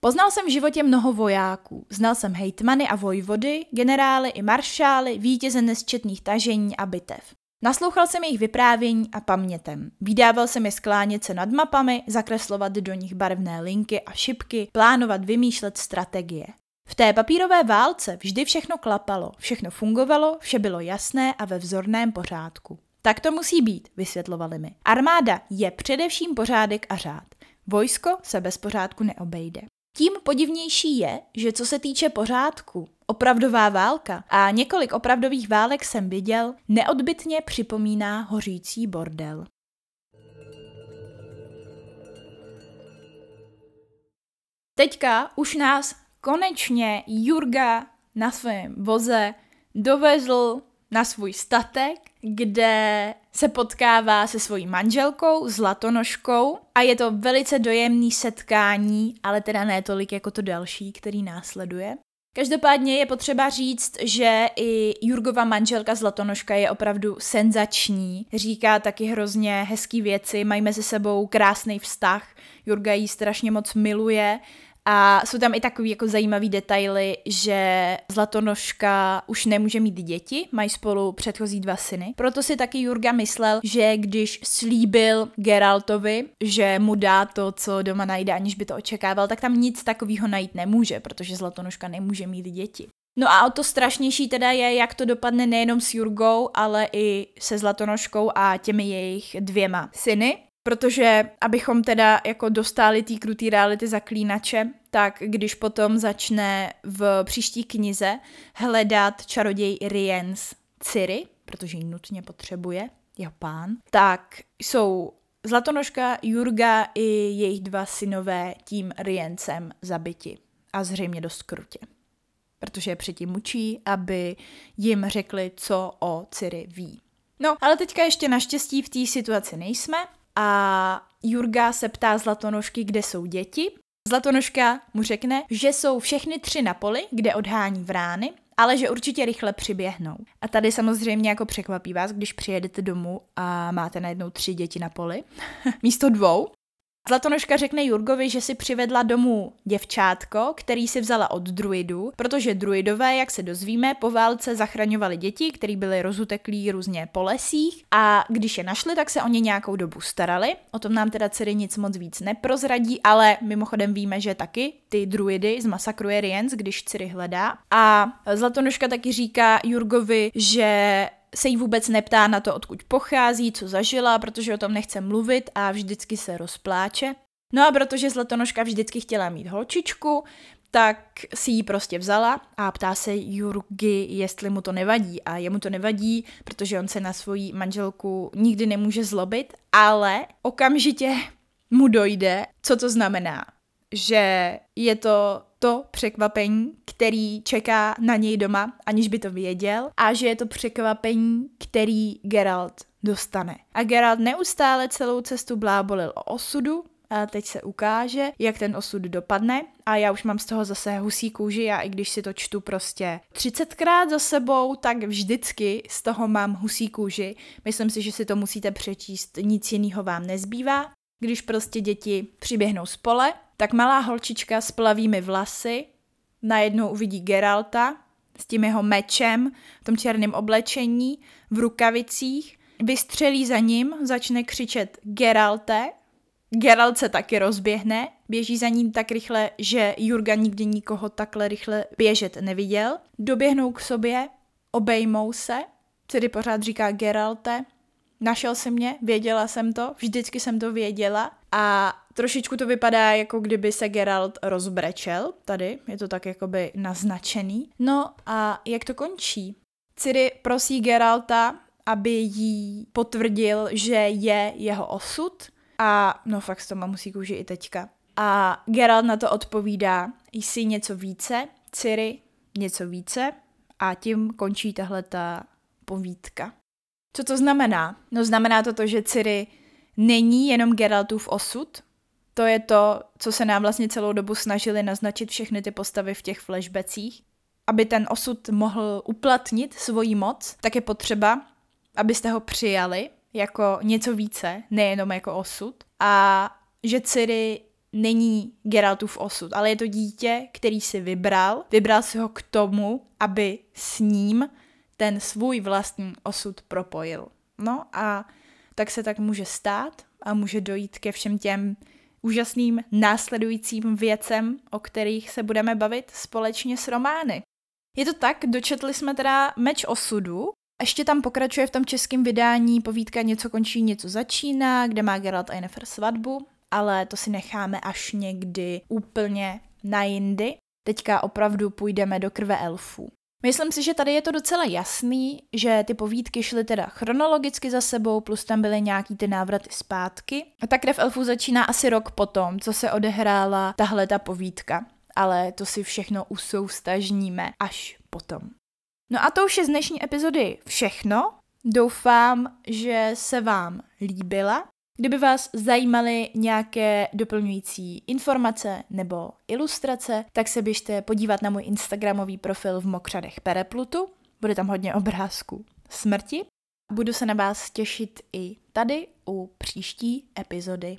Poznal jsem v životě mnoho vojáků. Znal jsem hejtmany a vojvody, generály i maršály, vítěze nesčetných tažení a bitev. Naslouchal jsem jejich vyprávění a pamětem. Vydával jsem je sklánět se nad mapami, zakreslovat do nich barevné linky a šipky, plánovat, vymýšlet strategie. V té papírové válce vždy všechno klapalo, všechno fungovalo, vše bylo jasné a ve vzorném pořádku. Tak to musí být, vysvětlovali mi. Armáda je především pořádek a řád. Vojsko se bez pořádku neobejde. Tím podivnější je, že co se týče pořádku, opravdová válka a několik opravdových válek jsem viděl, neodbitně připomíná hořící bordel. Teďka už nás konečně Jurga na svém voze dovezl na svůj statek, kde se potkává se svojí manželkou, Zlatonožkou a je to velice dojemný setkání, ale teda ne tolik jako to další, který následuje. Každopádně je potřeba říct, že i Jurgova manželka Zlatonožka je opravdu senzační. Říká taky hrozně hezký věci, mají mezi sebou krásný vztah. Jurga ji strašně moc miluje a jsou tam i takový jako zajímavý detaily, že Zlatonožka už nemůže mít děti, mají spolu předchozí dva syny. Proto si taky Jurga myslel, že když slíbil Geraltovi, že mu dá to, co doma najde, aniž by to očekával, tak tam nic takového najít nemůže, protože Zlatonožka nemůže mít děti. No a o to strašnější teda je, jak to dopadne nejenom s Jurgou, ale i se Zlatonožkou a těmi jejich dvěma syny. Protože abychom teda jako dostali té krutý reality zaklínače, tak když potom začne v příští knize hledat čaroděj Riens Ciri, protože ji nutně potřebuje, jeho pán, tak jsou Zlatonožka, Jurga i jejich dva synové tím Riencem zabiti. A zřejmě dost krutě. Protože je předtím mučí, aby jim řekli, co o Ciri ví. No, ale teďka ještě naštěstí v té situaci nejsme, a Jurga se ptá Zlatonožky, kde jsou děti. Zlatonožka mu řekne, že jsou všechny tři na poli, kde odhání vrány, ale že určitě rychle přiběhnou. A tady samozřejmě jako překvapí vás, když přijedete domů a máte najednou tři děti na poli, místo dvou. Zlatonožka řekne Jurgovi, že si přivedla domů děvčátko, který si vzala od druidů, protože druidové, jak se dozvíme, po válce zachraňovali děti, které byly rozuteklí různě po lesích a když je našli, tak se o ně nějakou dobu starali. O tom nám teda dcery nic moc víc neprozradí, ale mimochodem víme, že taky ty druidy zmasakruje Riens, když Ciri hledá. A Zlatonožka taky říká Jurgovi, že se jí vůbec neptá na to, odkud pochází, co zažila, protože o tom nechce mluvit a vždycky se rozpláče. No a protože Zlatonožka vždycky chtěla mít holčičku, tak si ji prostě vzala a ptá se Jurgy, jestli mu to nevadí. A jemu to nevadí, protože on se na svoji manželku nikdy nemůže zlobit, ale okamžitě mu dojde, co to znamená. Že je to to překvapení, který čeká na něj doma, aniž by to věděl, a že je to překvapení, který Geralt dostane. A Geralt neustále celou cestu blábolil o osudu, a teď se ukáže, jak ten osud dopadne a já už mám z toho zase husí kůži a i když si to čtu prostě 30krát za sebou, tak vždycky z toho mám husí kůži. Myslím si, že si to musíte přečíst, nic jiného vám nezbývá. Když prostě děti přiběhnou z pole, tak malá holčička s plavými vlasy najednou uvidí Geralta s tím jeho mečem, v tom černém oblečení, v rukavicích, vystřelí za ním, začne křičet Geralte, Geralt se taky rozběhne, běží za ním tak rychle, že Jurga nikdy nikoho takhle rychle běžet neviděl. Doběhnou k sobě, obejmou se, tedy pořád říká Geralte, našel si mě, věděla jsem to, vždycky jsem to věděla a trošičku to vypadá, jako kdyby se Geralt rozbrečel, tady je to tak jakoby naznačený. No a jak to končí? Ciri prosí Geralta, aby jí potvrdil, že je jeho osud. A no fakt to má musí kůži i teďka. A Geralt na to odpovídá, jsi něco více, Ciri něco více a tím končí tahle ta povídka. Co to znamená? No znamená to to, že Ciri není jenom Geraltův osud, to je to, co se nám vlastně celou dobu snažili naznačit všechny ty postavy v těch flashbacích. Aby ten osud mohl uplatnit svoji moc, tak je potřeba, abyste ho přijali jako něco více, nejenom jako osud. A že Ciri není Geraltův osud, ale je to dítě, který si vybral. Vybral si ho k tomu, aby s ním ten svůj vlastní osud propojil. No a tak se tak může stát a může dojít ke všem těm úžasným následujícím věcem, o kterých se budeme bavit společně s romány. Je to tak, dočetli jsme teda Meč osudu, ještě tam pokračuje v tom českém vydání povídka Něco končí, něco začíná, kde má Geralt a Yennefer svatbu, ale to si necháme až někdy úplně na jindy. Teďka opravdu půjdeme do krve elfů. Myslím si, že tady je to docela jasný, že ty povídky šly teda chronologicky za sebou, plus tam byly nějaký ty návraty zpátky. A ta krev elfů začíná asi rok potom, co se odehrála tahle ta povídka. Ale to si všechno usoustažníme až potom. No a to už je z dnešní epizody všechno. Doufám, že se vám líbila. Kdyby vás zajímaly nějaké doplňující informace nebo ilustrace, tak se běžte podívat na můj Instagramový profil v Mokřadech Pereplutu. Bude tam hodně obrázků smrti. Budu se na vás těšit i tady u příští epizody.